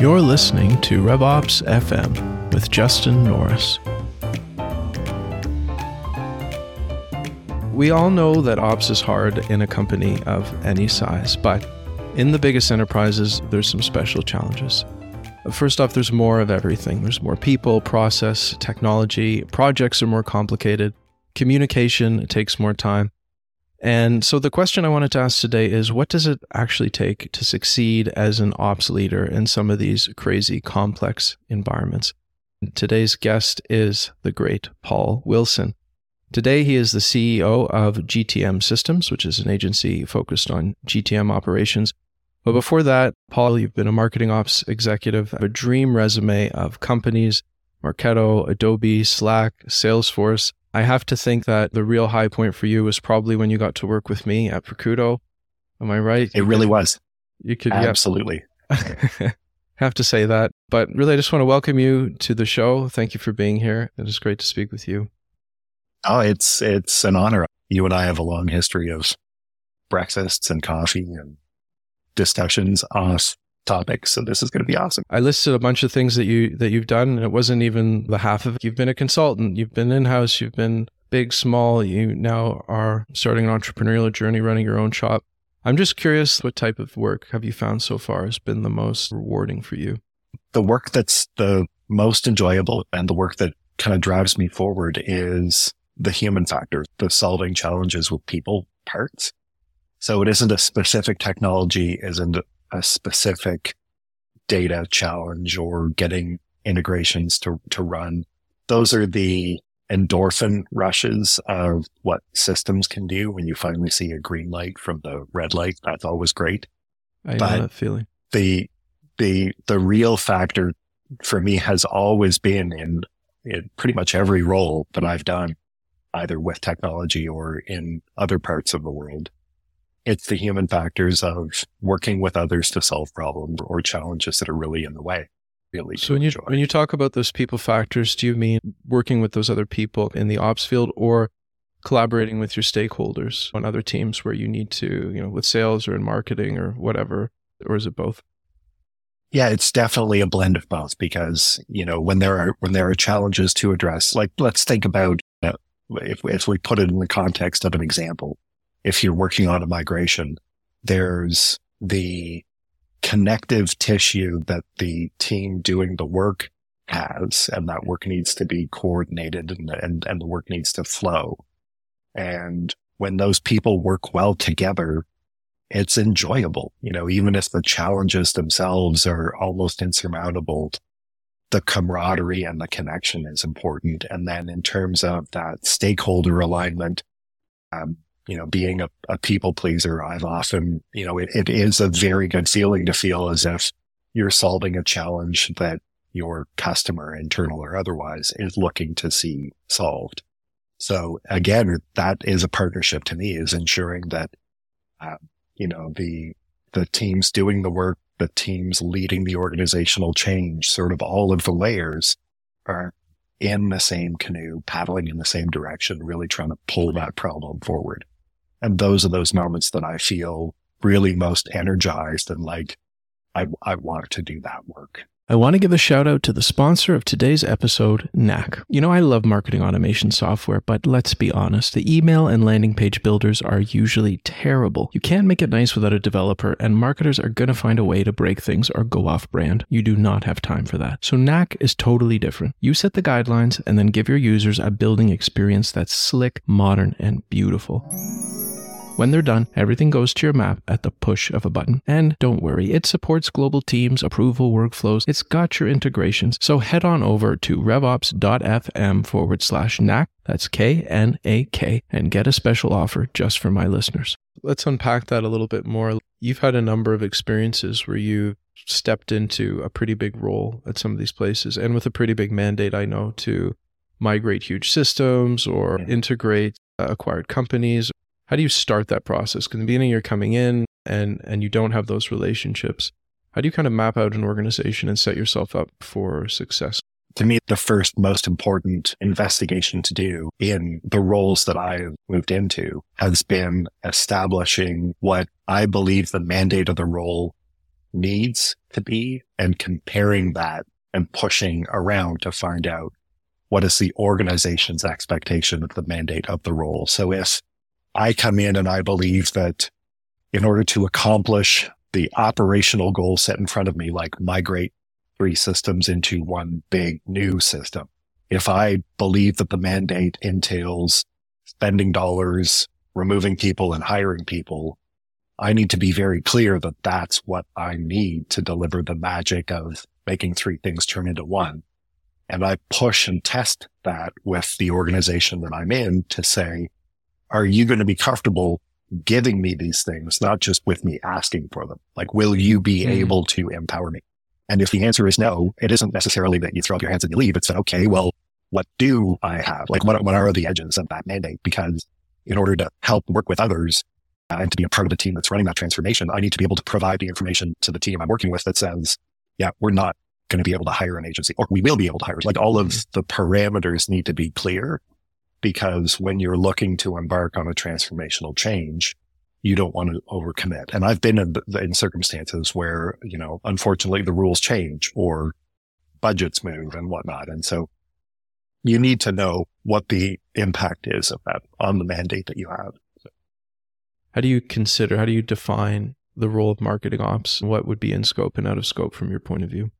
You're listening to RevOps FM with Justin Norris. We all know that ops is hard in a company of any size, but in the biggest enterprises, there's some special challenges. First off, there's more of everything. There's more people, process, technology, projects are more complicated, communication takes more time. And so the question I wanted to ask today is what does it actually take to succeed as an ops leader in some of these crazy complex environments? Today's guest is the great Paul Wilson. Today, he is the CEO of GTM Systems, which is an agency focused on GTM operations. But before that, Paul, you've been a marketing ops executive, a dream resume of companies Marketo, Adobe, Slack, Salesforce, I have to think that the real high point for you was probably when you got to work with me at Perkuto. Am I right? It really was. You could absolutely yeah. have to say that. But really, I just want to welcome you to the show. Thank you for being here. It is great to speak with you. Oh, it's it's an honor. You and I have a long history of breakfasts and coffee and discussions on topics. So this is going to be awesome. I listed a bunch of things that you that you've done, and it wasn't even the half of it. You've been a consultant, you've been in house, you've been big, small. You now are starting an entrepreneurial journey, running your own shop. I'm just curious, what type of work have you found so far has been the most rewarding for you? The work that's the most enjoyable and the work that kind of drives me forward is the human factor, the solving challenges with people parts. So it isn't a specific technology, isn't a specific data challenge or getting integrations to, to run. Those are the endorphin rushes of what systems can do when you finally see a green light from the red light. That's always great. I but know that feeling. The, the, the real factor for me has always been in, in pretty much every role that I've done, either with technology or in other parts of the world it's the human factors of working with others to solve problems or challenges that are really in the way. Really so when you when you talk about those people factors, do you mean working with those other people in the ops field or collaborating with your stakeholders on other teams where you need to, you know, with sales or in marketing or whatever, or is it both? Yeah, it's definitely a blend of both because, you know, when there are when there are challenges to address, like let's think about you know, if if we put it in the context of an example, if you're working on a migration, there's the connective tissue that the team doing the work has, and that work needs to be coordinated and, and, and the work needs to flow. And when those people work well together, it's enjoyable. You know, even if the challenges themselves are almost insurmountable, the camaraderie and the connection is important. And then in terms of that stakeholder alignment, um, you know, being a, a people pleaser, I've often, you know, it, it is a very good feeling to feel as if you're solving a challenge that your customer, internal or otherwise, is looking to see solved. So again, that is a partnership to me is ensuring that, uh, you know, the, the teams doing the work, the teams leading the organizational change, sort of all of the layers are in the same canoe, paddling in the same direction, really trying to pull that problem forward. And those are those moments that I feel really most energized and like I, I want to do that work. I want to give a shout out to the sponsor of today's episode, Knak. You know, I love marketing automation software, but let's be honest, the email and landing page builders are usually terrible. You can't make it nice without a developer, and marketers are going to find a way to break things or go off brand. You do not have time for that. So, Knak is totally different. You set the guidelines and then give your users a building experience that's slick, modern, and beautiful. When they're done, everything goes to your map at the push of a button. And don't worry, it supports global teams, approval workflows, it's got your integrations. So head on over to revops.fm forward slash knak, that's K N A K, and get a special offer just for my listeners. Let's unpack that a little bit more. You've had a number of experiences where you stepped into a pretty big role at some of these places and with a pretty big mandate, I know, to migrate huge systems or integrate acquired companies how do you start that process? Because in the beginning you're coming in and and you don't have those relationships. How do you kind of map out an organization and set yourself up for success? to me, the first most important investigation to do in the roles that I moved into has been establishing what I believe the mandate of the role needs to be and comparing that and pushing around to find out what is the organization's expectation of the mandate of the role. So if I come in and I believe that in order to accomplish the operational goal set in front of me, like migrate three systems into one big new system. If I believe that the mandate entails spending dollars, removing people and hiring people, I need to be very clear that that's what I need to deliver the magic of making three things turn into one. And I push and test that with the organization that I'm in to say, are you going to be comfortable giving me these things, not just with me asking for them? Like, will you be mm. able to empower me? And if the answer is no, it isn't necessarily that you throw up your hands and you leave. It's that, okay, well, what do I have? Like, what, what are the edges of that mandate? Because in order to help work with others uh, and to be a part of the team that's running that transformation, I need to be able to provide the information to the team I'm working with that says, yeah, we're not going to be able to hire an agency or we will be able to hire. Like all of the parameters need to be clear because when you're looking to embark on a transformational change, you don't want to overcommit. And I've been in, in circumstances where, you know, unfortunately the rules change or budgets move and whatnot. And so you need to know what the impact is of that on the mandate that you have. How do you consider, how do you define the role of marketing ops? What would be in scope and out of scope from your point of view?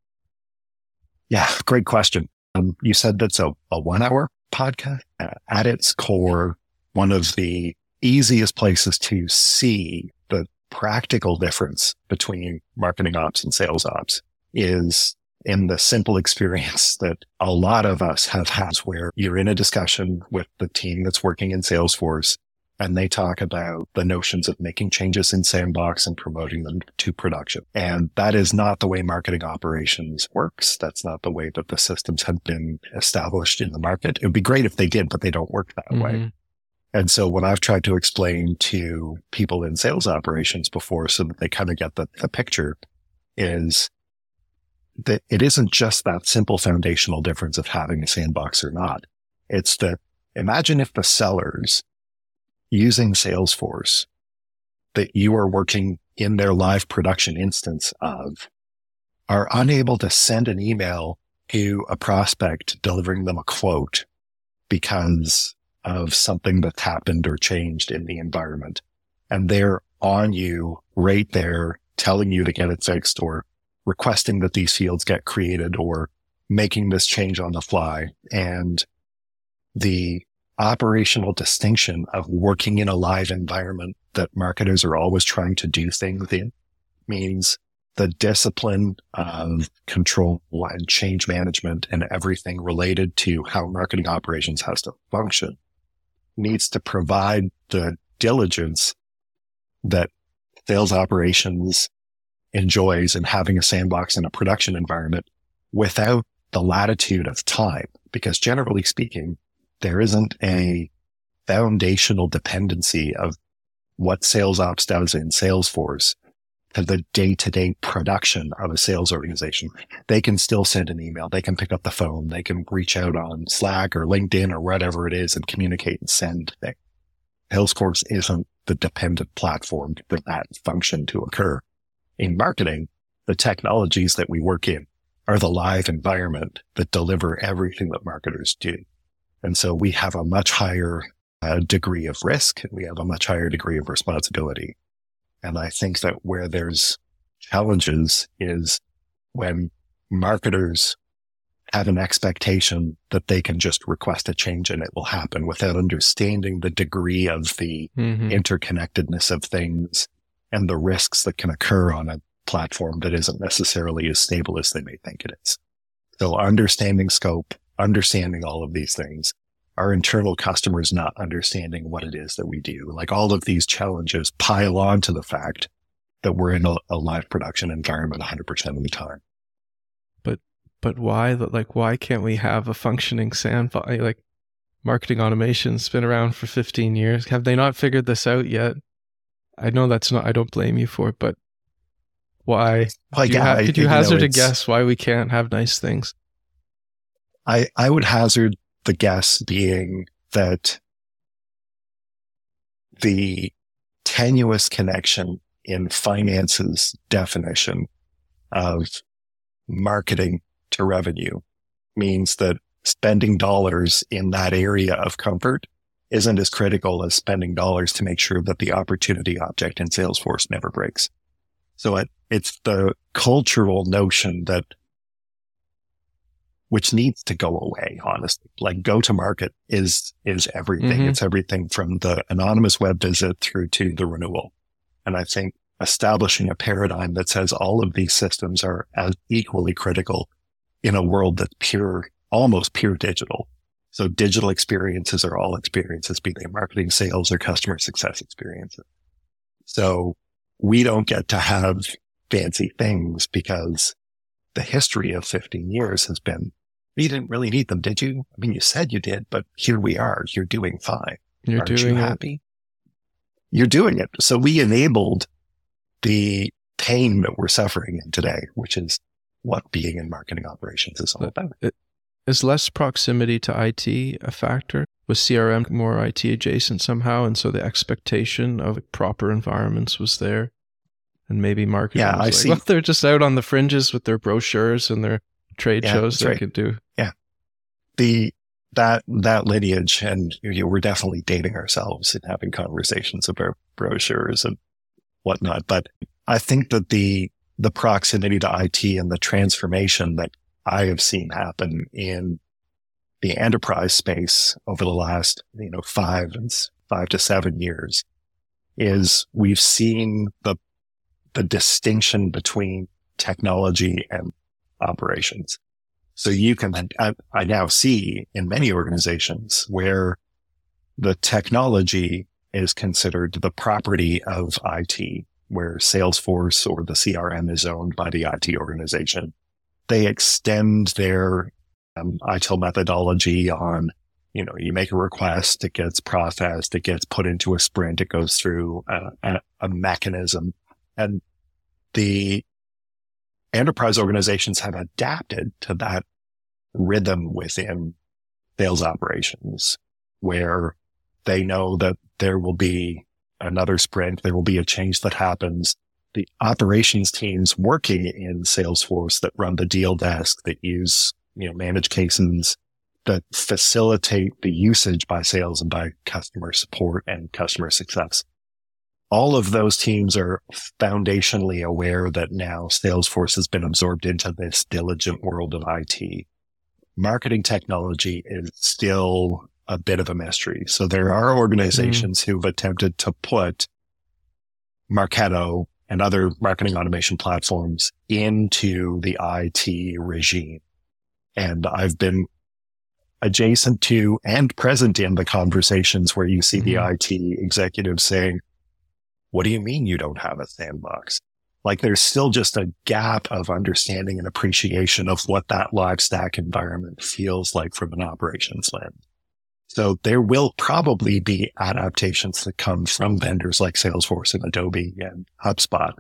Yeah, great question. Um, you said that's a, a one hour podcast. Uh, at its core, one of the easiest places to see the practical difference between marketing ops and sales ops is in the simple experience that a lot of us have had where you're in a discussion with the team that's working in Salesforce and they talk about the notions of making changes in sandbox and promoting them to production. And that is not the way marketing operations works. That's not the way that the systems have been established in the market. It would be great if they did, but they don't work that mm-hmm. way. And so what I've tried to explain to people in sales operations before so that they kind of get the, the picture is that it isn't just that simple foundational difference of having a sandbox or not. It's that imagine if the sellers using Salesforce that you are working in their live production instance of are unable to send an email to a prospect delivering them a quote because of something that's happened or changed in the environment. And they're on you right there telling you to get it fixed or requesting that these fields get created or making this change on the fly. And the operational distinction of working in a live environment that marketers are always trying to do things in means the discipline of control and change management and everything related to how marketing operations has to function needs to provide the diligence that sales operations enjoys in having a sandbox in a production environment without the latitude of time. Because generally speaking, there isn't a hmm. foundational dependency of what sales ops does in Salesforce to the day to day production of a sales organization. They can still send an email. They can pick up the phone. They can reach out on Slack or LinkedIn or whatever it is and communicate and send things. Salesforce isn't the dependent platform for that function to occur. In marketing, the technologies that we work in are the live environment that deliver everything that marketers do. And so we have a much higher uh, degree of risk. We have a much higher degree of responsibility. And I think that where there's challenges is when marketers have an expectation that they can just request a change and it will happen without understanding the degree of the mm-hmm. interconnectedness of things and the risks that can occur on a platform that isn't necessarily as stable as they may think it is. So understanding scope, understanding all of these things, our internal customers not understanding what it is that we do. Like all of these challenges pile on to the fact that we're in a, a live production environment 100% of the time. But, but why, like, why can't we have a functioning sandbox? Like marketing automation's been around for 15 years. Have they not figured this out yet? I know that's not, I don't blame you for it, but why? Well, could, yeah, you, ha- could you, you hazard know, a guess why we can't have nice things? I, I would hazard the guess being that the tenuous connection in finances definition of marketing to revenue means that spending dollars in that area of comfort isn't as critical as spending dollars to make sure that the opportunity object in Salesforce never breaks. So it, it's the cultural notion that which needs to go away, honestly. Like go to market is, is everything. Mm-hmm. It's everything from the anonymous web visit through to the renewal. And I think establishing a paradigm that says all of these systems are as equally critical in a world that's pure, almost pure digital. So digital experiences are all experiences, be they marketing, sales, or customer success experiences. So we don't get to have fancy things because the history of 15 years has been you didn't really need them, did you? I mean, you said you did, but here we are. You're doing fine. You're Aren't doing you happy? It. You're doing it. So we enabled the pain that we're suffering in today, which is what being in marketing operations is all about. Is less proximity to IT a factor? Was CRM more IT adjacent somehow? And so the expectation of proper environments was there? And maybe marketing. Yeah, I like, see. Well, they're just out on the fringes with their brochures and their trade yeah, shows they right. could do. Yeah. The, that, that lineage, and you know, we're definitely dating ourselves and having conversations about brochures and whatnot. But I think that the, the proximity to IT and the transformation that I have seen happen in the enterprise space over the last, you know, five and five to seven years is we've seen the, the distinction between technology and operations. So you can, I, I now see in many organizations where the technology is considered the property of IT, where Salesforce or the CRM is owned by the IT organization. They extend their um, ITIL methodology on, you know, you make a request, it gets processed, it gets put into a sprint, it goes through a, a, a mechanism. And the enterprise organizations have adapted to that rhythm within sales operations where they know that there will be another sprint. There will be a change that happens. The operations teams working in Salesforce that run the deal desk that use, you know, manage cases that facilitate the usage by sales and by customer support and customer success all of those teams are foundationally aware that now Salesforce has been absorbed into this diligent world of IT. Marketing technology is still a bit of a mystery. So there are organizations mm. who've attempted to put Marketo and other marketing automation platforms into the IT regime. And I've been adjacent to and present in the conversations where you see mm. the mm-hmm. IT executives saying, what do you mean you don't have a sandbox? Like there's still just a gap of understanding and appreciation of what that live stack environment feels like from an operations lens. So there will probably be adaptations that come from vendors like Salesforce and Adobe and HubSpot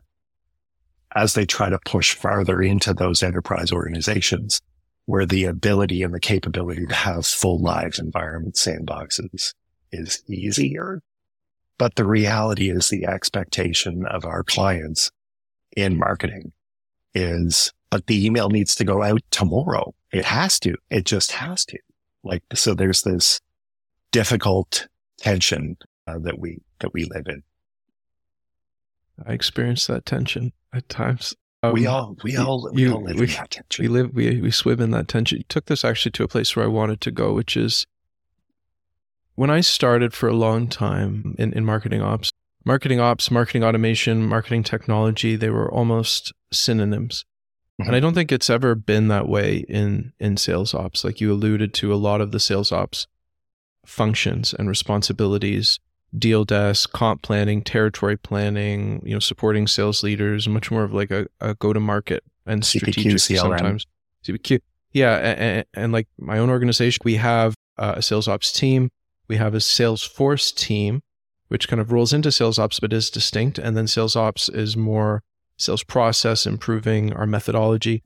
as they try to push farther into those enterprise organizations where the ability and the capability to have full live environment sandboxes is easier but the reality is the expectation of our clients in marketing is, but the email needs to go out tomorrow. It has to. It just has to. Like, so there's this difficult tension uh, that we, that we live in. I experience that tension at times. Um, we all, we all, we all live we, in that tension. We live, we, we swim in that tension. You took this actually to a place where I wanted to go, which is when I started for a long time in, in marketing ops, marketing ops, marketing automation, marketing technology, they were almost synonyms. Mm-hmm. And I don't think it's ever been that way in in sales ops. Like you alluded to a lot of the sales ops functions and responsibilities, deal desk, comp planning, territory planning, you know, supporting sales leaders, much more of like a, a go to market and CPQ, strategic CLM. sometimes. CPQ. Yeah. And, and, like my own organization, we have uh, a sales ops team we have a Salesforce team, which kind of rolls into sales ops, but is distinct. And then sales ops is more sales process, improving our methodology.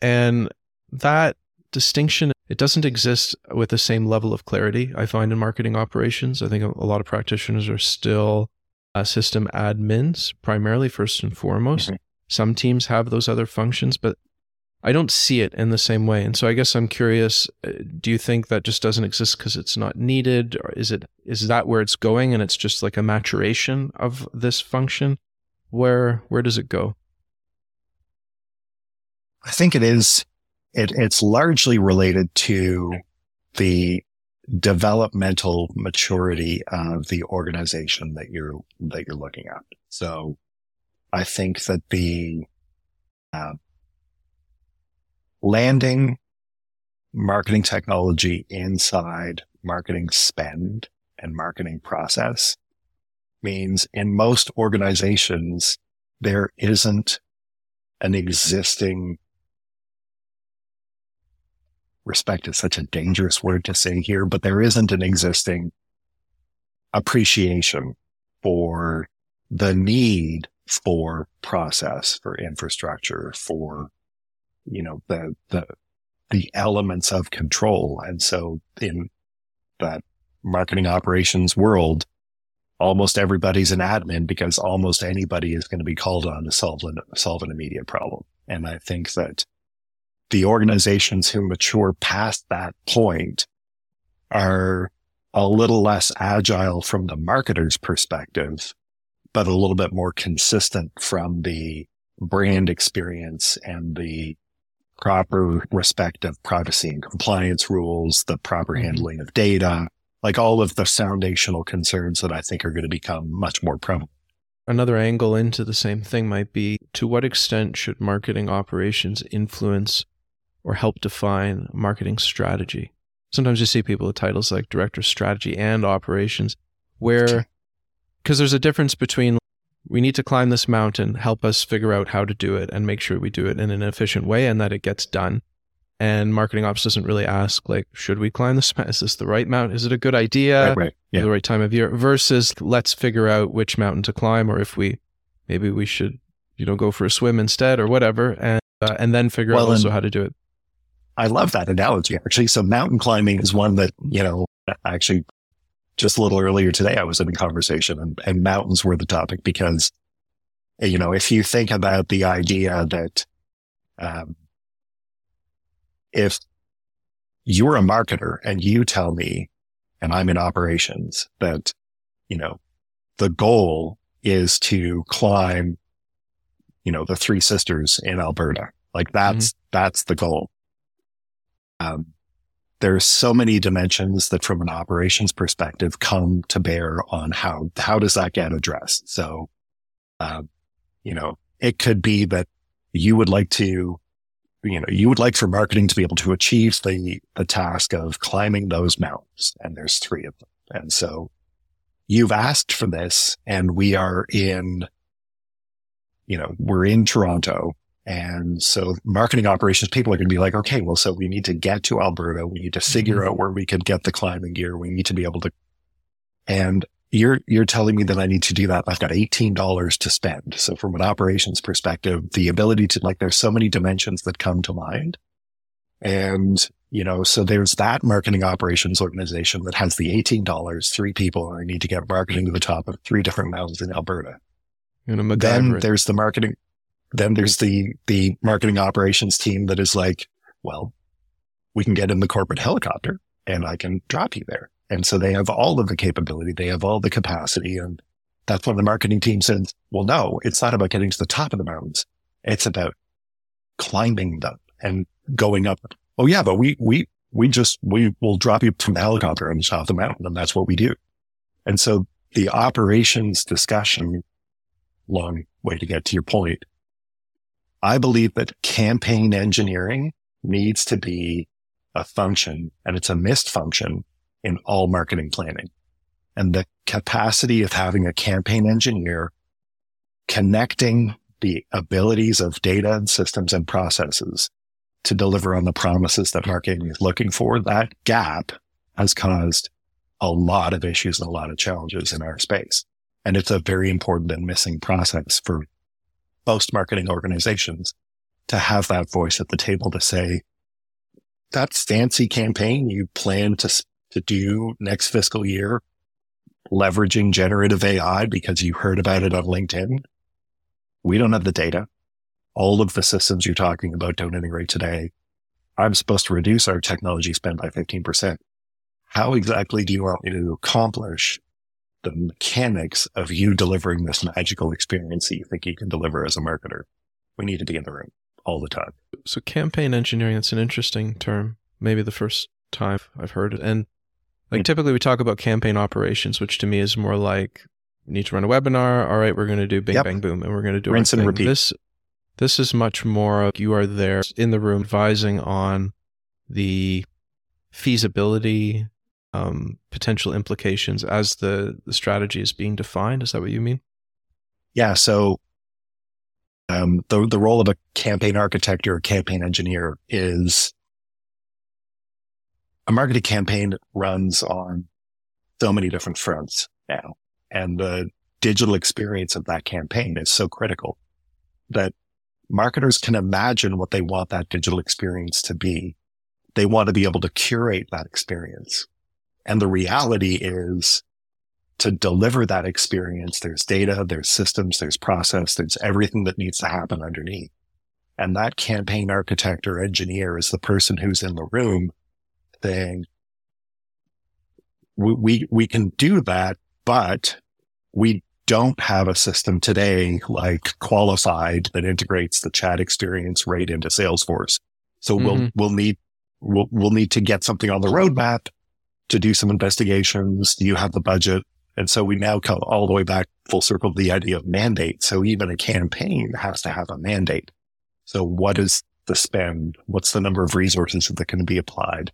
And that distinction it doesn't exist with the same level of clarity I find in marketing operations. I think a lot of practitioners are still uh, system admins primarily first and foremost. Mm-hmm. Some teams have those other functions, but I don't see it in the same way. And so I guess I'm curious, uh, do you think that just doesn't exist because it's not needed or is it is that where it's going and it's just like a maturation of this function? Where where does it go? I think it is it, it's largely related to the developmental maturity of the organization that you're that you're looking at. So I think that the uh, landing marketing technology inside marketing spend and marketing process means in most organizations there isn't an existing respect is such a dangerous word to say here, but there isn't an existing appreciation for the need for process, for infrastructure, for, you know, the, the, the elements of control. And so in that marketing operations world, almost everybody's an admin because almost anybody is going to be called on to solve, solve an immediate problem. And I think that the organizations who mature past that point are a little less agile from the marketer's perspective, but a little bit more consistent from the brand experience and the proper respect of privacy and compliance rules, the proper mm-hmm. handling of data, like all of the foundational concerns that I think are going to become much more prevalent. Another angle into the same thing might be to what extent should marketing operations influence or help define marketing strategy. Sometimes you see people with titles like director of strategy and operations, where because there's a difference between we need to climb this mountain, help us figure out how to do it and make sure we do it in an efficient way and that it gets done. And marketing ops doesn't really ask like, should we climb this? Is this the right mountain? Is it a good idea? Right, right. Yeah. The right time of year versus let's figure out which mountain to climb, or if we maybe we should, you know, go for a swim instead or whatever, and uh, and then figure well, out also how to do it. I love that analogy actually. So mountain climbing is one that, you know, actually just a little earlier today, I was in a conversation and, and mountains were the topic because, you know, if you think about the idea that, um, if you're a marketer and you tell me, and I'm in operations that, you know, the goal is to climb, you know, the three sisters in Alberta. Like that's, mm-hmm. that's the goal. Um, there's so many dimensions that from an operations perspective come to bear on how, how does that get addressed? So, um, you know, it could be that you would like to, you know, you would like for marketing to be able to achieve the, the task of climbing those mountains. And there's three of them. And so you've asked for this and we are in, you know, we're in Toronto and so marketing operations people are going to be like, okay, well, so we need to get to Alberta. We need to figure mm-hmm. out where we can get the climbing gear. We need to be able to, and you're, you're telling me that I need to do that. I've got $18 to spend. So from an operations perspective, the ability to like, there's so many dimensions that come to mind. And, you know, so there's that marketing operations organization that has the $18, three people, and I need to get marketing to the top of three different mountains in Alberta. And then there's the marketing. Then there's the, the marketing operations team that is like, well, we can get in the corporate helicopter and I can drop you there. And so they have all of the capability. They have all the capacity. And that's when the marketing team says, well, no, it's not about getting to the top of the mountains. It's about climbing them and going up. Oh yeah, but we, we, we just, we will drop you from the helicopter on the top of the mountain. And that's what we do. And so the operations discussion, long way to get to your point, I believe that campaign engineering needs to be a function and it's a missed function in all marketing planning. And the capacity of having a campaign engineer connecting the abilities of data and systems and processes to deliver on the promises that marketing is looking for, that gap has caused a lot of issues and a lot of challenges in our space. And it's a very important and missing process for most marketing organizations to have that voice at the table to say, that fancy campaign you plan to, to do next fiscal year, leveraging generative AI because you heard about it on LinkedIn. We don't have the data. All of the systems you're talking about don't integrate today. I'm supposed to reduce our technology spend by 15%. How exactly do you want me to accomplish the mechanics of you delivering this magical experience that you think you can deliver as a marketer? We need to be in the room all the time. So campaign engineering, that's an interesting term. Maybe the first time I've heard it. And like mm-hmm. typically we talk about campaign operations, which to me is more like we need to run a webinar. All right, we're going to do bing yep. bang boom and we're going to do rinse and repeat. This this is much more you are there in the room advising on the feasibility, um, potential implications as the, the strategy is being defined. Is that what you mean? Yeah. So um, the the role of a campaign architect or a campaign engineer is a marketing campaign runs on so many different fronts now, and the digital experience of that campaign is so critical that marketers can imagine what they want that digital experience to be. They want to be able to curate that experience. And the reality is to deliver that experience, there's data, there's systems, there's process, there's everything that needs to happen underneath. And that campaign architect or engineer is the person who's in the room saying, we, we, we can do that, but we don't have a system today like qualified that integrates the chat experience right into Salesforce. So mm-hmm. we'll, we'll need, we'll, we'll need to get something on the roadmap to do some investigations. Do you have the budget? And so we now come all the way back full circle to the idea of mandate. So even a campaign has to have a mandate. So what is the spend? What's the number of resources that can be applied?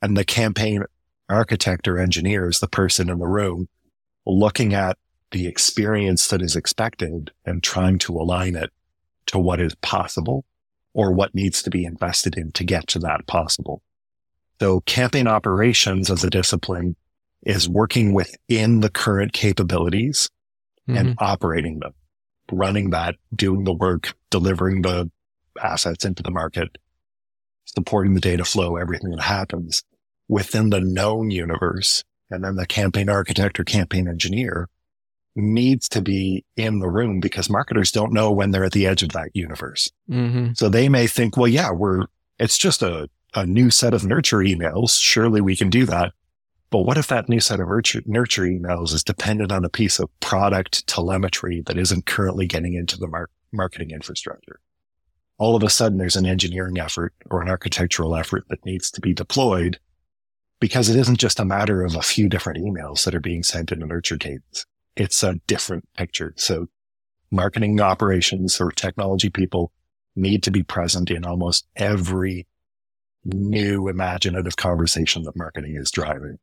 And the campaign architect or engineer is the person in the room looking at the experience that is expected and trying to align it to what is possible or what needs to be invested in to get to that possible. So campaign operations as a discipline is working within the current capabilities mm-hmm. and operating them, running that, doing the work, delivering the assets into the market, supporting the data flow, everything that happens within the known universe. And then the campaign architect or campaign engineer needs to be in the room because marketers don't know when they're at the edge of that universe. Mm-hmm. So they may think, well, yeah, we're, it's just a, a new set of nurture emails. Surely we can do that. But what if that new set of nurture, emails is dependent on a piece of product telemetry that isn't currently getting into the mar- marketing infrastructure? All of a sudden, there's an engineering effort or an architectural effort that needs to be deployed because it isn't just a matter of a few different emails that are being sent in a nurture cadence. It's a different picture. So marketing operations or technology people need to be present in almost every new imaginative conversation that marketing is driving.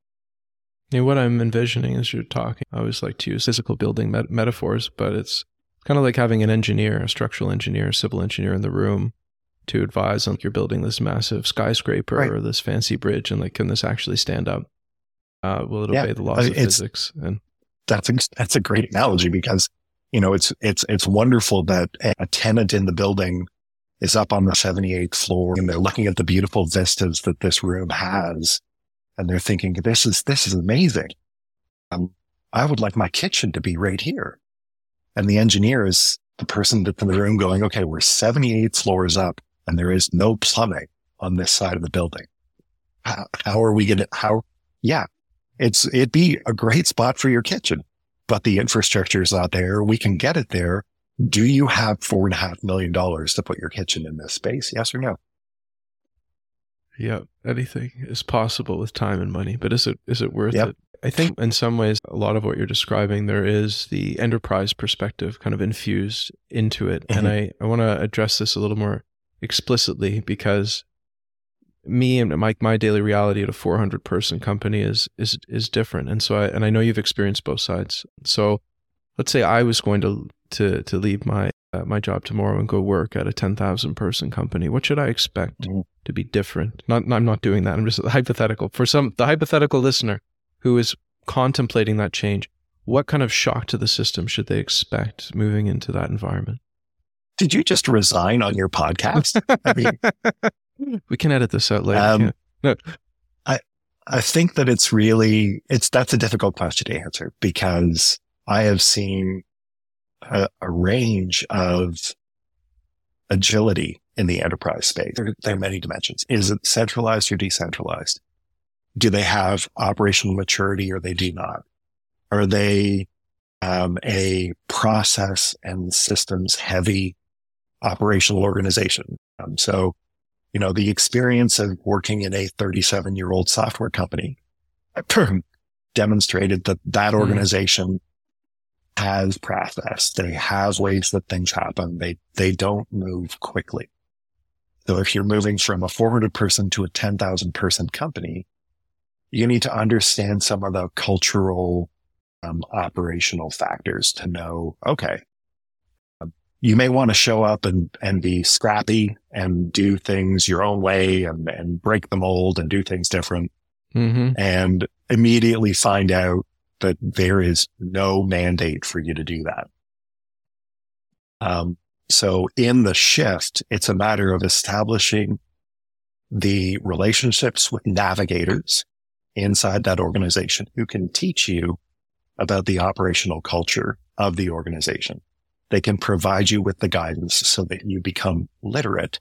Yeah, what I'm envisioning as you're talking, I always like to use physical building met- metaphors, but it's kind of like having an engineer, a structural engineer, a civil engineer in the room to advise on like you're building this massive skyscraper right. or this fancy bridge, and like, can this actually stand up? Uh, will it yeah. obey the laws of physics? And that's a, that's a great analogy because you know it's it's it's wonderful that a tenant in the building is up on the 78th floor and they're looking at the beautiful vistas that this room has and they're thinking, this is, this is amazing. Um, I would like my kitchen to be right here. And the engineer is the person that's in the room going, okay, we're 78 floors up and there is no plumbing on this side of the building. How, how are we going to, how, yeah, it's, it'd be a great spot for your kitchen, but the infrastructure is out there. We can get it there. Do you have four and a half million dollars to put your kitchen in this space? Yes or no? Yeah, anything is possible with time and money, but is it is it worth yep. it? I think in some ways a lot of what you're describing there is the enterprise perspective kind of infused into it. Mm-hmm. And I, I want to address this a little more explicitly because me and my my daily reality at a 400 person company is is is different. And so I and I know you've experienced both sides. So let's say I was going to to to leave my uh, my job tomorrow and go work at a 10,000 person company, what should I expect mm-hmm. to be different? Not, I'm not doing that. I'm just hypothetical. For some, the hypothetical listener who is contemplating that change, what kind of shock to the system should they expect moving into that environment? Did you just resign on your podcast? I mean, We can edit this out later. Um, no. I I think that it's really it's that's a difficult question to answer because I have seen a, a range of agility in the enterprise space. There, there, are many dimensions. Is it centralized or decentralized? Do they have operational maturity or they do not? Are they um, a process and systems heavy operational organization? Um, so, you know, the experience of working in a 37 year old software company demonstrated that that hmm. organization has process. They have ways that things happen. They, they don't move quickly. So if you're moving from a 400 person to a 10,000 person company, you need to understand some of the cultural, um, operational factors to know, okay, you may want to show up and, and be scrappy and do things your own way and, and break the mold and do things different mm-hmm. and immediately find out that there is no mandate for you to do that. Um, so in the shift, it's a matter of establishing the relationships with navigators inside that organization who can teach you about the operational culture of the organization. They can provide you with the guidance so that you become literate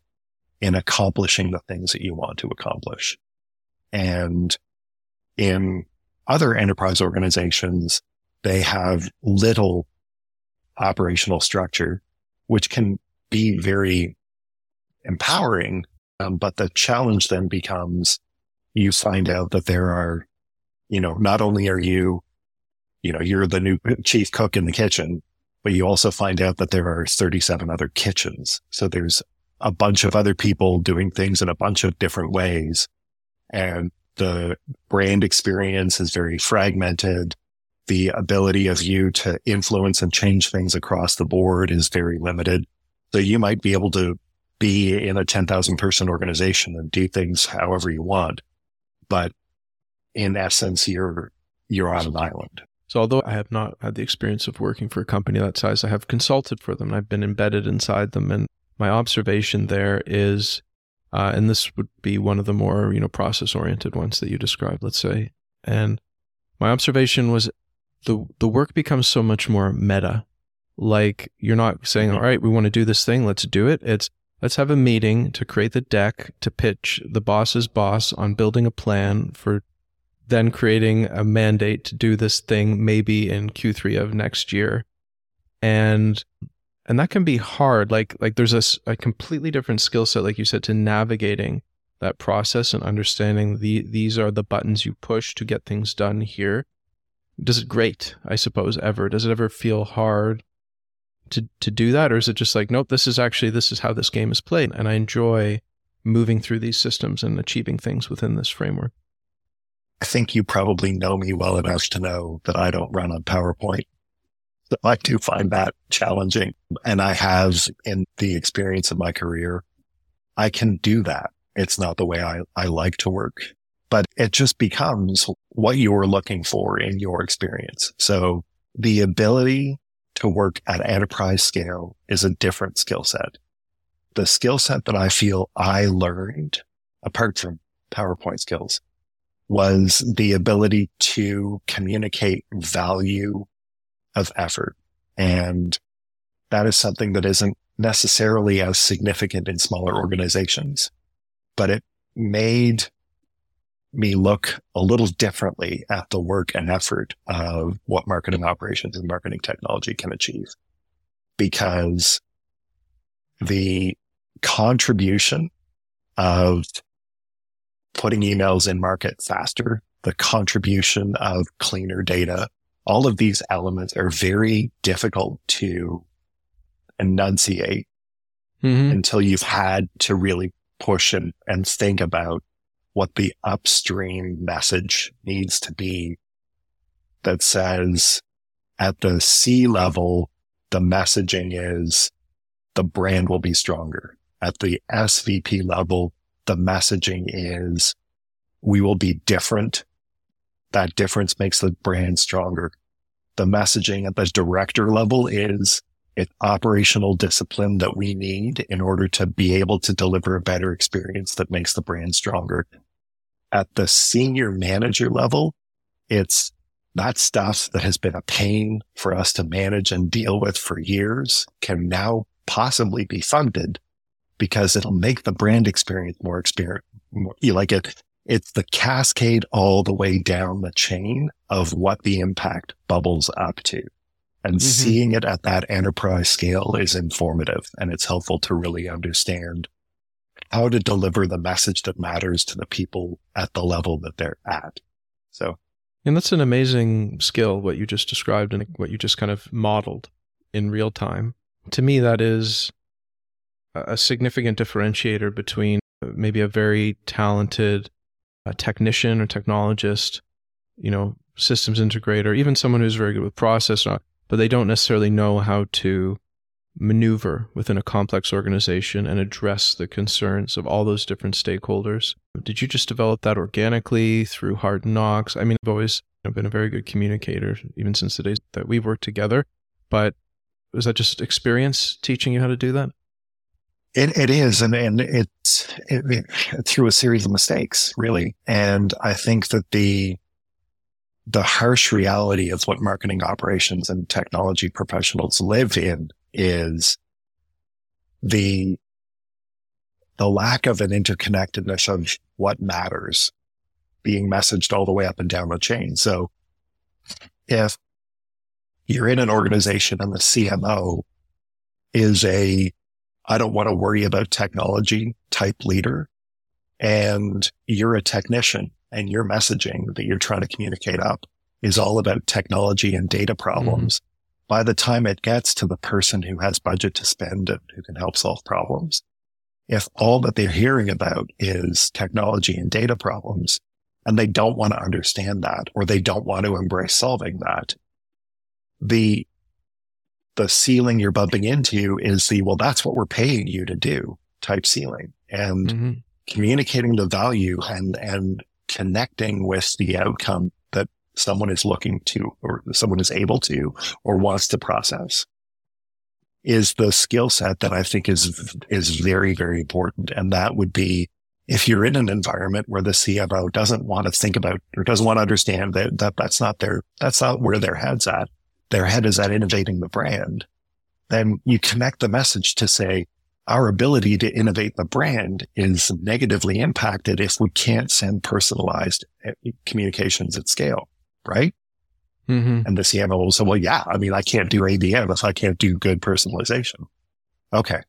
in accomplishing the things that you want to accomplish. And in other enterprise organizations, they have little operational structure, which can be very empowering. Um, but the challenge then becomes you find out that there are, you know, not only are you, you know, you're the new chief cook in the kitchen, but you also find out that there are 37 other kitchens. So there's a bunch of other people doing things in a bunch of different ways. And the brand experience is very fragmented. The ability of you to influence and change things across the board is very limited. So you might be able to be in a 10,000 person organization and do things however you want. But in essence, you're, you're on an island. So although I have not had the experience of working for a company that size, I have consulted for them. I've been embedded inside them. And my observation there is uh, and this would be one of the more, you know, process oriented ones that you described, let's say. And my observation was the the work becomes so much more meta. Like you're not saying, all right, we want to do this thing, let's do it. It's let's have a meeting to create the deck to pitch the boss's boss on building a plan for then creating a mandate to do this thing maybe in Q3 of next year. And and that can be hard like like there's a, a completely different skill set like you said to navigating that process and understanding the these are the buttons you push to get things done here. Does it great i suppose ever? Does it ever feel hard to to do that? Or is it just like nope this is actually this is how this game is played and i enjoy moving through these systems and achieving things within this framework? I think you probably know me well enough to know that i don't run on powerpoint I do find that challenging. And I have in the experience of my career, I can do that. It's not the way I, I like to work, but it just becomes what you're looking for in your experience. So the ability to work at enterprise scale is a different skill set. The skill set that I feel I learned apart from PowerPoint skills was the ability to communicate value of effort. And that is something that isn't necessarily as significant in smaller organizations, but it made me look a little differently at the work and effort of what marketing operations and marketing technology can achieve because the contribution of putting emails in market faster, the contribution of cleaner data, all of these elements are very difficult to enunciate mm-hmm. until you've had to really push and, and think about what the upstream message needs to be that says at the C level, the messaging is the brand will be stronger. At the SVP level, the messaging is we will be different that difference makes the brand stronger. The messaging at the director level is It's operational discipline that we need in order to be able to deliver a better experience that makes the brand stronger. At the senior manager level, it's that stuff that has been a pain for us to manage and deal with for years can now possibly be funded because it'll make the brand experience more experience. You like it. It's the cascade all the way down the chain of what the impact bubbles up to. And mm-hmm. seeing it at that enterprise scale is informative and it's helpful to really understand how to deliver the message that matters to the people at the level that they're at. So and that's an amazing skill, what you just described and what you just kind of modeled in real time. To me, that is a significant differentiator between maybe a very talented uh, technician or technologist, you know, systems integrator, even someone who's very good with process, but they don't necessarily know how to maneuver within a complex organization and address the concerns of all those different stakeholders. Did you just develop that organically through hard knocks? I mean, I've always been a very good communicator, even since the days that we've worked together. But was that just experience teaching you how to do that? It, it is. And, and it's it, it, through a series of mistakes, really. And I think that the, the harsh reality of what marketing operations and technology professionals live in is the the lack of an interconnectedness of what matters being messaged all the way up and down the chain. So if you're in an organization and the CMO is a I don't want to worry about technology type leader. And you're a technician and your messaging that you're trying to communicate up is all about technology and data mm-hmm. problems. By the time it gets to the person who has budget to spend and who can help solve problems, if all that they're hearing about is technology and data problems, and they don't want to understand that, or they don't want to embrace solving that, the the ceiling you're bumping into is the well, that's what we're paying you to do type ceiling, and mm-hmm. communicating the value and and connecting with the outcome that someone is looking to or someone is able to or wants to process is the skill set that I think is, is very, very important. And that would be if you're in an environment where the CMO doesn't want to think about or doesn't want to understand that, that that's not their, that's not where their head's at. Their head is at innovating the brand. Then you connect the message to say, our ability to innovate the brand is negatively impacted if we can't send personalized eh, communications at scale right? Mm-hmm. And the CMO will say, well, yeah, I mean, I can't do ABM if I can't do good personalization. Okay.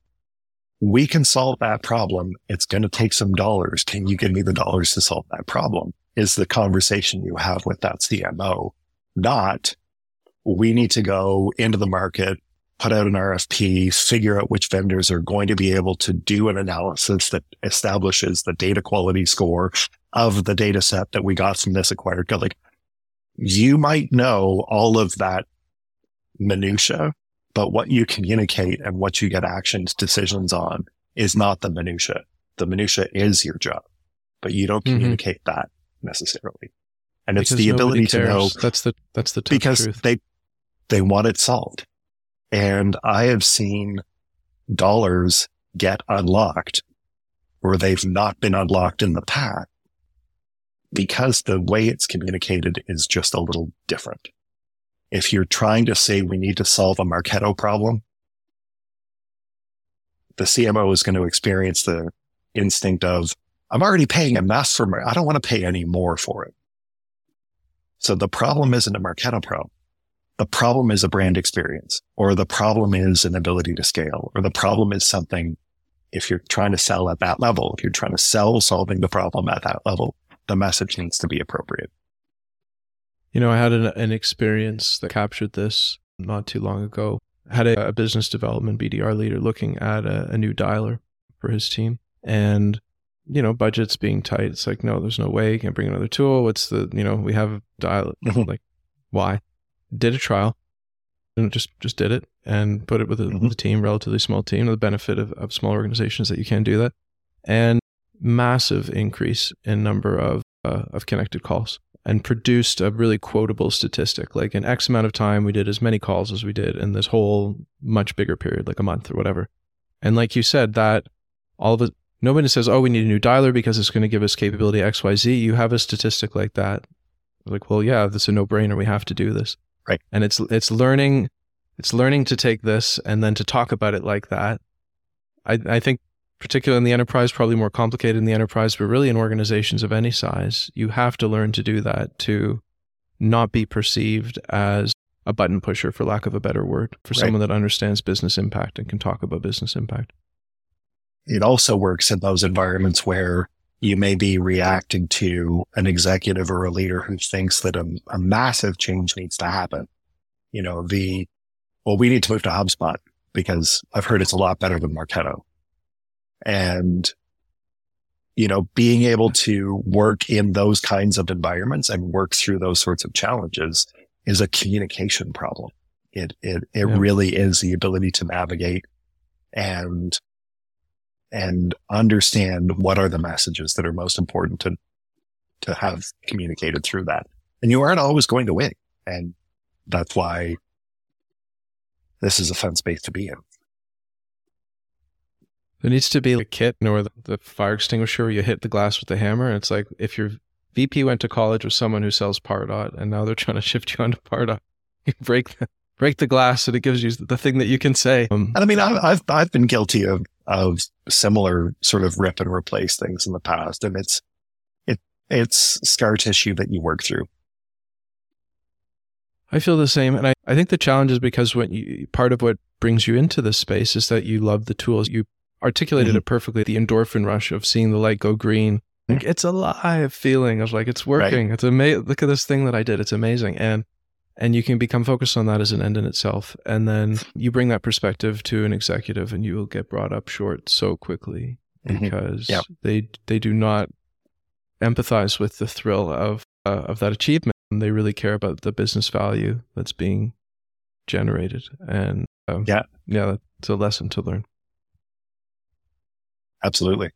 We can solve that problem. It's going to take some dollars. Can you give me the dollars to solve that problem? Is the conversation you have with that CMO, not we need to go into the market, put out an RFP, figure out which vendors are going to be able to do an analysis that establishes the data quality score of the data set that we got from this acquired. Like you might know all of that minutia, but what you communicate and what you get actions decisions on is not the minutia. The minutia is your job, but you don't mm-hmm. communicate mm-hmm. that necessarily. And because it's the ability cares. to know that's the that's the because truth. they they want it solved. And I have seen dollars get unlocked where they've not been unlocked in the past because the way it's communicated is just a little different. If you're trying to say we need to solve a Marketo problem, the CMO is going to experience the instinct of, I'm already paying enough for, my, I don't want to pay any more for it. So the problem isn't a Marketo problem. The problem is a brand experience or the problem is an ability to scale or the problem is something if you're trying to sell at that level, if you're trying to sell solving the problem at that level, the message needs to be appropriate. You know, I had an, an experience that captured this not too long ago. I had a, a, business development BDR leader looking at a, a new dialer for his team. And, you know, budgets being tight. It's like, no, there's no way. You can't bring another tool. What's the, you know, we have a dial. Mm-hmm. like, why? Did a trial and just, just did it and put it with a, mm-hmm. with a team, relatively small team. The benefit of, of small organizations that you can do that. And massive increase in number of uh, of connected calls and produced a really quotable statistic. Like in X amount of time, we did as many calls as we did in this whole much bigger period, like a month or whatever. And like you said, that all of it, nobody says, oh, we need a new dialer because it's going to give us capability XYZ. You have a statistic like that. Like, well, yeah, this is a no brainer. We have to do this. Right. And it's, it's learning, it's learning to take this and then to talk about it like that. I, I think particularly in the enterprise, probably more complicated in the enterprise, but really in organizations of any size, you have to learn to do that to not be perceived as a button pusher, for lack of a better word, for right. someone that understands business impact and can talk about business impact. It also works in those environments where you may be reacting to an executive or a leader who thinks that a, a massive change needs to happen. You know, the, well, we need to move to HubSpot because I've heard it's a lot better than Marketo and you know, being able to work in those kinds of environments and work through those sorts of challenges is a communication problem. It, it, it yeah. really is the ability to navigate and, and understand what are the messages that are most important to, to have communicated through that. And you aren't always going to win. And that's why this is a fun space to be in. There needs to be a kit or the, fire extinguisher where you hit the glass with the hammer. And it's like if your VP went to college with someone who sells Pardot and now they're trying to shift you onto Pardot, you break the break the glass and it gives you the thing that you can say. Um, and I mean, I've, I've, I've been guilty of, of similar sort of rip and replace things in the past. And it's, it, it's scar tissue that you work through. I feel the same. And I, I think the challenge is because when you, part of what brings you into this space is that you love the tools. You articulated mm-hmm. it perfectly. The endorphin rush of seeing the light go green. Like it's a live feeling of like it's working. Right. It's amazing. Look at this thing that I did. It's amazing. And and you can become focused on that as an end in itself. And then you bring that perspective to an executive, and you will get brought up short so quickly mm-hmm. because yep. they they do not empathize with the thrill of uh, of that achievement. And they really care about the business value that's being generated. And um, yeah, yeah, it's a lesson to learn. Absolutely.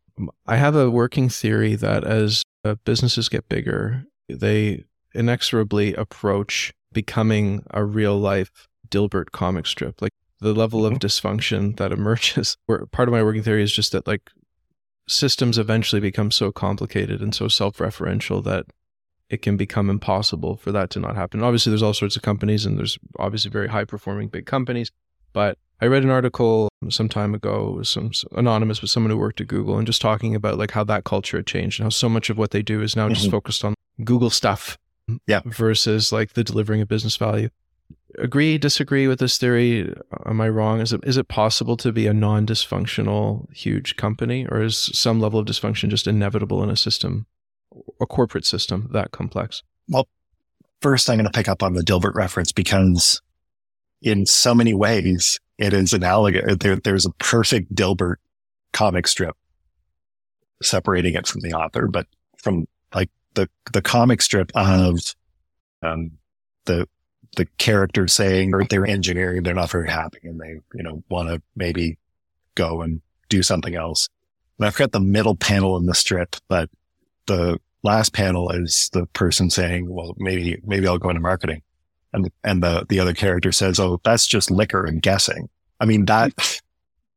I have a working theory that as uh, businesses get bigger, they inexorably approach becoming a real life Dilbert comic strip. Like the level mm-hmm. of dysfunction that emerges. Where part of my working theory is just that like systems eventually become so complicated and so self-referential that it can become impossible for that to not happen. Obviously, there's all sorts of companies, and there's obviously very high performing big companies, but I read an article some time ago, it was some anonymous, but someone who worked at Google, and just talking about like how that culture had changed and how so much of what they do is now mm-hmm. just focused on Google stuff, yeah, versus like the delivering of business value. Agree, disagree with this theory? Am I wrong? Is it is it possible to be a non-dysfunctional huge company, or is some level of dysfunction just inevitable in a system, a corporate system that complex? Well, first, I'm going to pick up on the Dilbert reference because in so many ways, it is analogous. There, there's a perfect Dilbert comic strip separating it from the author, but from like the, the comic strip of, um, the, the character saying they're engineering, they're not very happy and they, you know, want to maybe go and do something else. And I've got the middle panel in the strip, but the last panel is the person saying, well, maybe, maybe I'll go into marketing. And, and the, the other character says, Oh, that's just liquor and guessing. I mean, that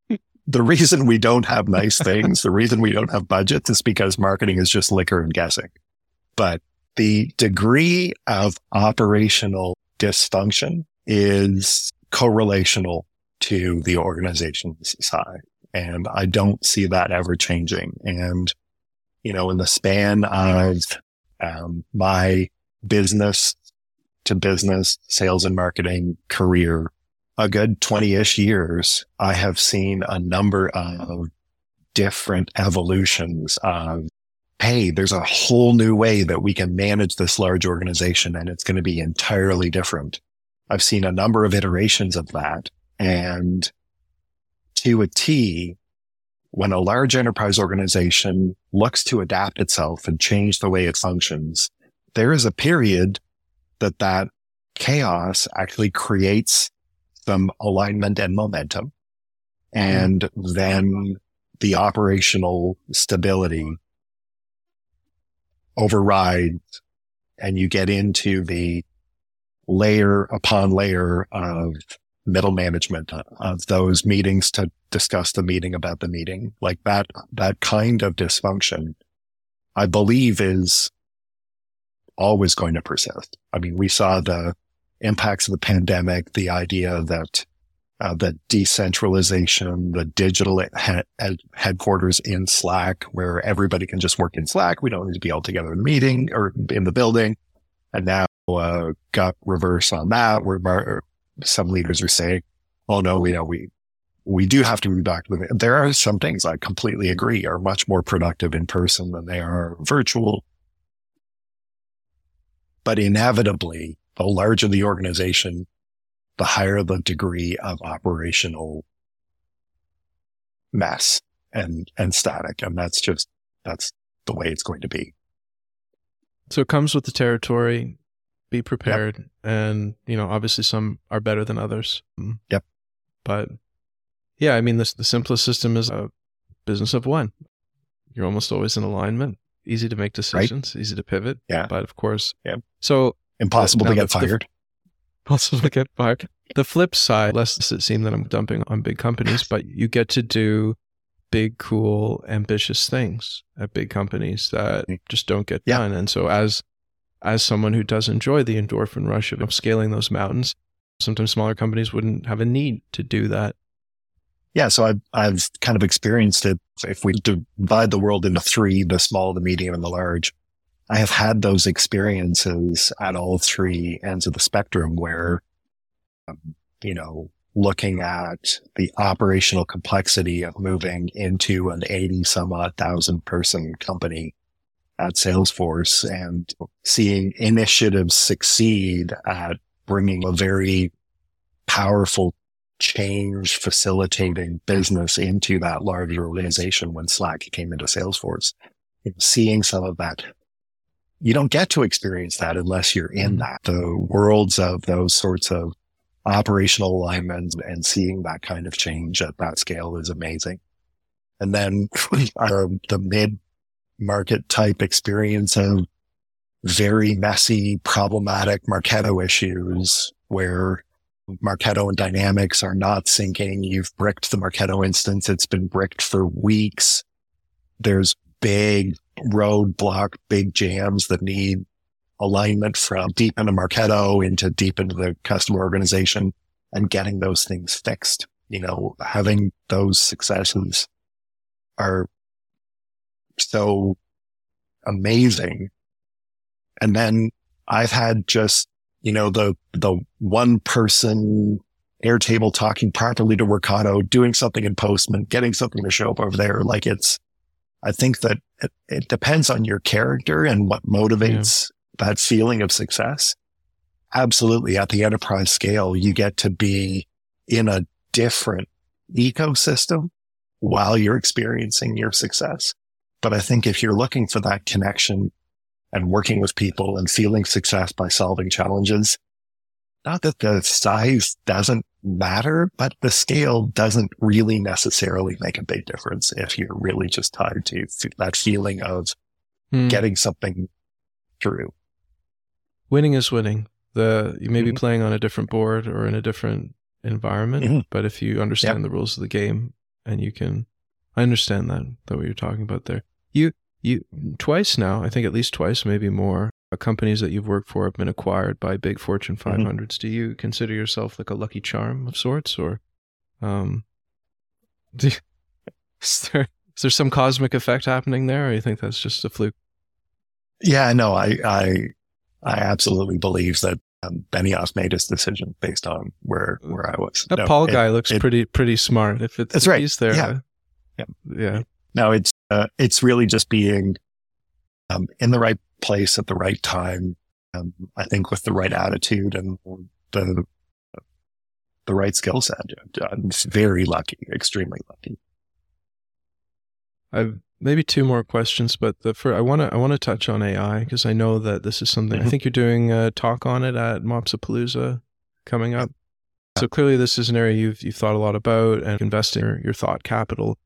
the reason we don't have nice things, the reason we don't have budgets is because marketing is just liquor and guessing. But the degree of operational dysfunction is correlational to the organization's size. And I don't see that ever changing. And, you know, in the span of um, my business to business sales and marketing career, a good 20 ish years, I have seen a number of different evolutions of, Hey, there's a whole new way that we can manage this large organization and it's going to be entirely different. I've seen a number of iterations of that and to a T, when a large enterprise organization looks to adapt itself and change the way it functions, there is a period that that chaos actually creates some alignment and momentum. Mm-hmm. And then the operational stability overrides and you get into the layer upon layer of middle management uh, of those meetings to discuss the meeting about the meeting, like that, that kind of dysfunction, I believe is always going to persist. I mean, we saw the impacts of the pandemic, the idea that uh, the decentralization, the digital headquarters in Slack, where everybody can just work in Slack. We don't need to be all together in the meeting or in the building. And now uh, got reverse on that, where some leaders are saying, "Oh no, we know we we do have to be back to the." There are some things I completely agree are much more productive in person than they are virtual. But inevitably, the larger the organization, the higher the degree of operational mess and, and static. And that's just, that's the way it's going to be. So it comes with the territory. Be prepared. Yep. And, you know, obviously some are better than others. Mm. Yep. But yeah, I mean, the, the simplest system is a business of one. You're almost always in alignment, easy to make decisions, right. easy to pivot. Yeah. But of course, yeah. So impossible to get fired. Impossible to get fired. The flip side, less does it seem that I'm dumping on big companies, but you get to do big, cool, ambitious things at big companies that just don't get yeah. done. And so as as someone who does enjoy the endorphin rush of scaling those mountains, sometimes smaller companies wouldn't have a need to do that. Yeah, so I've I've kind of experienced it. If we divide the world into three, the small, the medium, and the large, I have had those experiences at all three ends of the spectrum where, um, you know, looking at the operational complexity of moving into an 80 some odd thousand person company at Salesforce and seeing initiatives succeed at bringing a very powerful change facilitating business into that larger organization when Slack came into Salesforce. Seeing some of that you don't get to experience that unless you're in mm-hmm. that. The worlds of those sorts of operational alignments and seeing that kind of change at that scale is amazing. And then our, the mid market type experience of very messy, problematic Marketo issues where Marketo and Dynamics are not syncing. You've bricked the Marketo instance. It's been bricked for weeks. There's big roadblock, big jams that need alignment from deep into Marketo into deep into the customer organization and getting those things fixed. You know, having those successes are so amazing. And then I've had just, you know, the, the one person Airtable talking properly to Workato, doing something in Postman, getting something to show up over there. Like it's, I think that it, it depends on your character and what motivates yeah. that feeling of success. Absolutely. At the enterprise scale, you get to be in a different ecosystem while you're experiencing your success. But I think if you're looking for that connection and working with people and feeling success by solving challenges, not that the size doesn't matter, but the scale doesn't really necessarily make a big difference if you're really just tied to that feeling of hmm. getting something through. Winning is winning. The you may mm-hmm. be playing on a different board or in a different environment, mm-hmm. but if you understand yep. the rules of the game and you can, I understand that that what you're talking about there. You you twice now, I think at least twice, maybe more companies that you've worked for have been acquired by big Fortune 500s. Mm-hmm. Do you consider yourself like a lucky charm of sorts, or um, you, is there is there some cosmic effect happening there, or you think that's just a fluke? Yeah, no, I I I absolutely believe that um, Benioff made his decision based on where where I was. That no, Paul it, guy looks it, pretty pretty smart. If it's that's right, he's there. Yeah, yeah. yeah. No, it's uh, it's really just being um, in the right place at the right time. Um, I think with the right attitude and the the right skill set. I'm very lucky, extremely lucky. I've maybe two more questions, but the for I want to I want to touch on AI because I know that this is something mm-hmm. I think you're doing a talk on it at Mopsapalooza coming up. So clearly, this is an area you've you've thought a lot about and investing your, your thought capital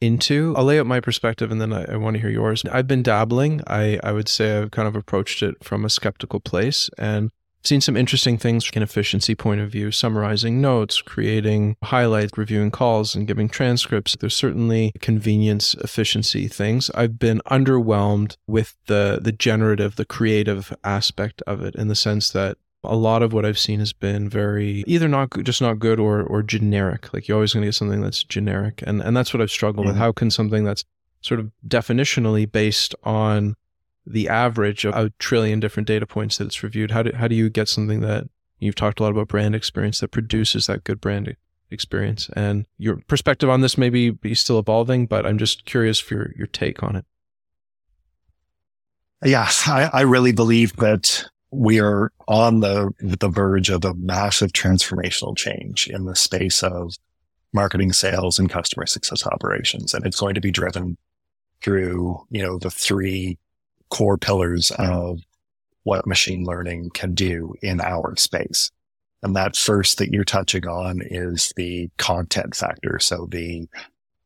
into. I'll lay out my perspective and then I, I want to hear yours. I've been dabbling. I, I would say I've kind of approached it from a skeptical place and seen some interesting things from an efficiency point of view, summarizing notes, creating highlights, reviewing calls, and giving transcripts. There's certainly convenience, efficiency things. I've been underwhelmed with the the generative, the creative aspect of it in the sense that a lot of what I've seen has been very either not just not good or or generic. Like you're always going to get something that's generic, and and that's what I've struggled mm-hmm. with. How can something that's sort of definitionally based on the average of a trillion different data points that it's reviewed? How do how do you get something that you've talked a lot about brand experience that produces that good brand experience? And your perspective on this may be, be still evolving, but I'm just curious for your, your take on it. Yeah, I, I really believe that we are on the the verge of a massive transformational change in the space of marketing, sales, and customer success operations, and it's going to be driven through you know the three core pillars of what machine learning can do in our space. And that first that you're touching on is the content factor. So the,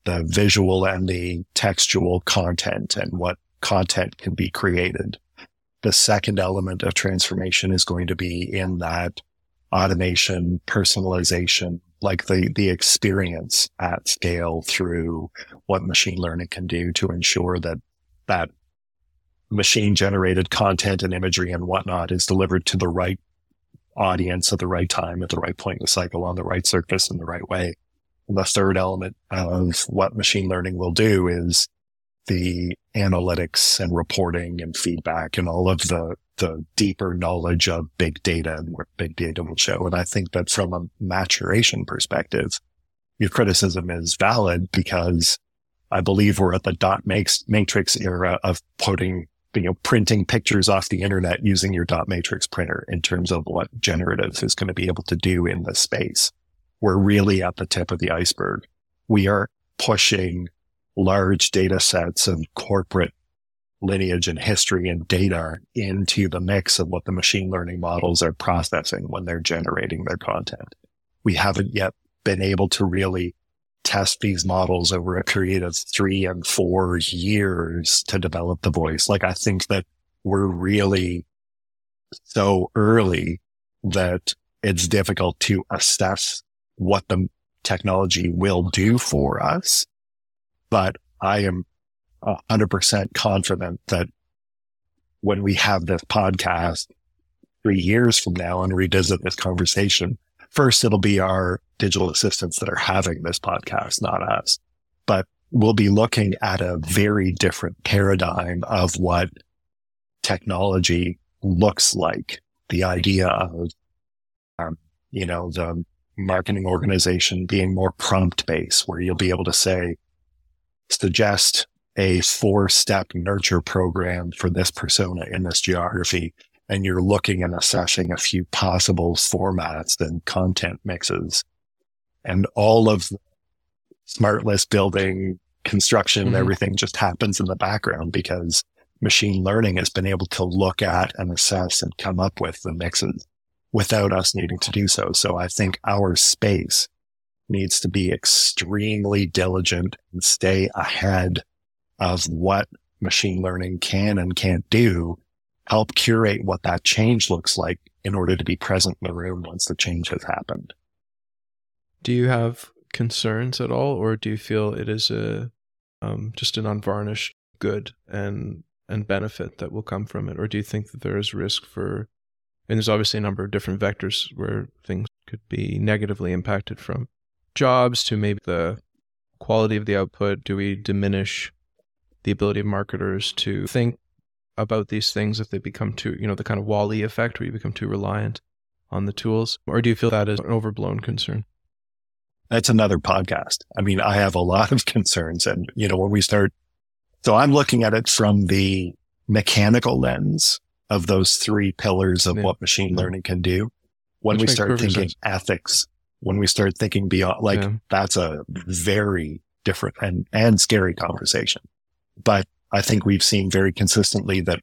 the visual and the textual content and what content can be created. The second element of transformation is going to be in that automation, personalization, like the, the experience at scale through what machine learning can do to ensure that that machine generated content and imagery and whatnot is delivered to the right audience at the right time, at the right point in the cycle, on the right surface in the right way. And the third element of what machine learning will do is the analytics and reporting and feedback and all of the, the deeper knowledge of big data and what big data will show. And I think that from a maturation perspective, your criticism is valid because I believe we're at the dot matrix era of putting you know, printing pictures off the internet using your dot matrix printer in terms of what generative is going to be able to do in the space. We're really at the tip of the iceberg. We are pushing large data sets of corporate lineage and history and data into the mix of what the machine learning models are processing when they're generating their content. We haven't yet been able to really test these models over a period of three and four years to develop the voice. Like I think that we're really so early that it's difficult to assess what the technology will do for us. But I am hundred percent confident that when we have this podcast three years from now and revisit this conversation, first it'll be our digital assistants that are having this podcast, not us, but we'll be looking at a very different paradigm of what technology looks like. The idea of, um, you know, the marketing organization being more prompt based, where you'll be able to say, suggest a four step nurture program for this persona in this geography and you're looking and assessing a few possible formats and content mixes and all of the smart list building construction mm-hmm. everything just happens in the background because machine learning has been able to look at and assess and come up with the mixes without us needing to do so. So I think our space needs to be extremely diligent and stay ahead of what machine learning can and can't do help curate what that change looks like in order to be present in the room once the change has happened. Do you have concerns at all, or do you feel it is a um, just an unvarnished good and and benefit that will come from it, or do you think that there is risk for? And there's obviously a number of different vectors where things could be negatively impacted from jobs to maybe the quality of the output. Do we diminish the ability of marketers to think about these things if they become too, you know, the kind of WALL-E effect where you become too reliant on the tools? Or do you feel that is an overblown concern? That's another podcast. I mean, I have a lot of concerns. And, you know, when we start, so I'm looking at it from the mechanical lens of those three pillars of yeah. what machine mm-hmm. learning can do. When Which we start thinking sense. ethics, when we start thinking beyond, like yeah. that's a very different and, and scary conversation. But I think we've seen very consistently that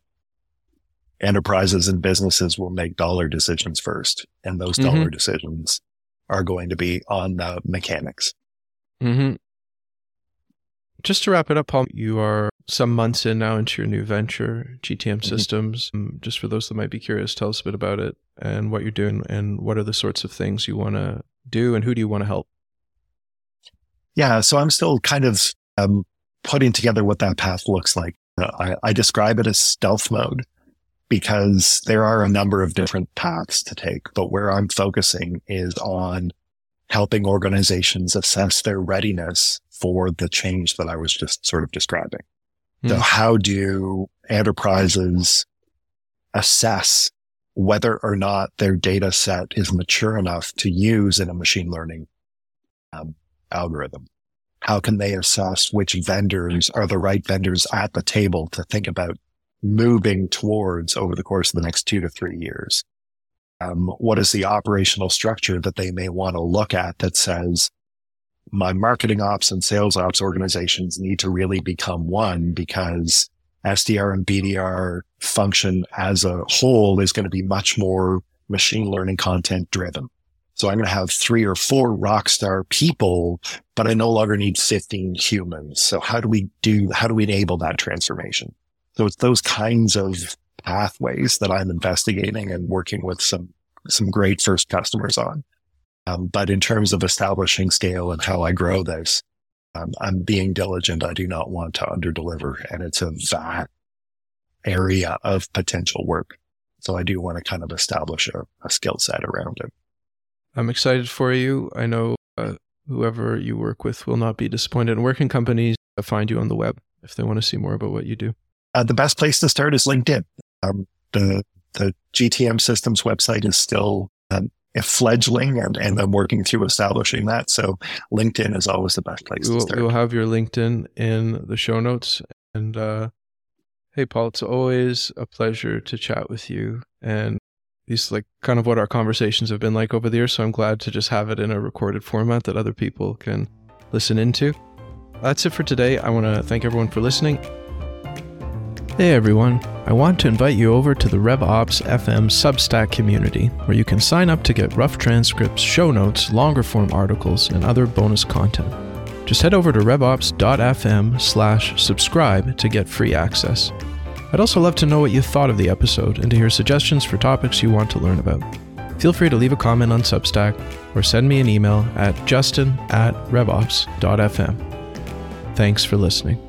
enterprises and businesses will make dollar decisions first. And those mm-hmm. dollar decisions are going to be on the mechanics. Mm-hmm. Just to wrap it up, Paul, you are some months in now into your new venture, GTM mm-hmm. Systems. Um, just for those that might be curious, tell us a bit about it and what you're doing and what are the sorts of things you want to do and who do you want to help? Yeah, so I'm still kind of um, putting together what that path looks like. Uh, I, I describe it as stealth mode because there are a number of different paths to take, but where I'm focusing is on helping organizations assess their readiness for the change that I was just sort of describing. Mm. So hmm. how do enterprises assess whether or not their data set is mature enough to use in a machine learning um, algorithm? How can they assess which vendors are the right vendors at the table to think about moving towards over the course of the next two to three years? Um, what is the operational structure that they may want to look at that says my marketing ops and sales ops organizations need to really become one because SDR and BDR function as a whole is going to be much more machine learning content driven. So I'm going to have three or four rock star people, but I no longer need 15 humans. So how do we do, how do we enable that transformation? So it's those kinds of pathways that I'm investigating and working with some, some great first customers on. Um, but in terms of establishing scale and how I grow this, um, I'm being diligent. I do not want to underdeliver and it's a vast area of potential work. So I do want to kind of establish a, a skill set around it. I'm excited for you. I know uh, whoever you work with will not be disappointed. And where can companies find you on the web if they want to see more about what you do? Uh, the best place to start is LinkedIn. Um, the the GTM Systems website is still um, fledgling, and, and I'm working through establishing that. So LinkedIn is always the best place we'll, to start. We'll have your LinkedIn in the show notes. And uh, hey, Paul, it's always a pleasure to chat with you. And these like kind of what our conversations have been like over the years. So I'm glad to just have it in a recorded format that other people can listen into. That's it for today. I want to thank everyone for listening. Hey everyone, I want to invite you over to the RevOps FM Substack community, where you can sign up to get rough transcripts, show notes, longer form articles, and other bonus content. Just head over to revops.fm slash subscribe to get free access. I'd also love to know what you thought of the episode and to hear suggestions for topics you want to learn about. Feel free to leave a comment on Substack or send me an email at justin at revops.fm. Thanks for listening.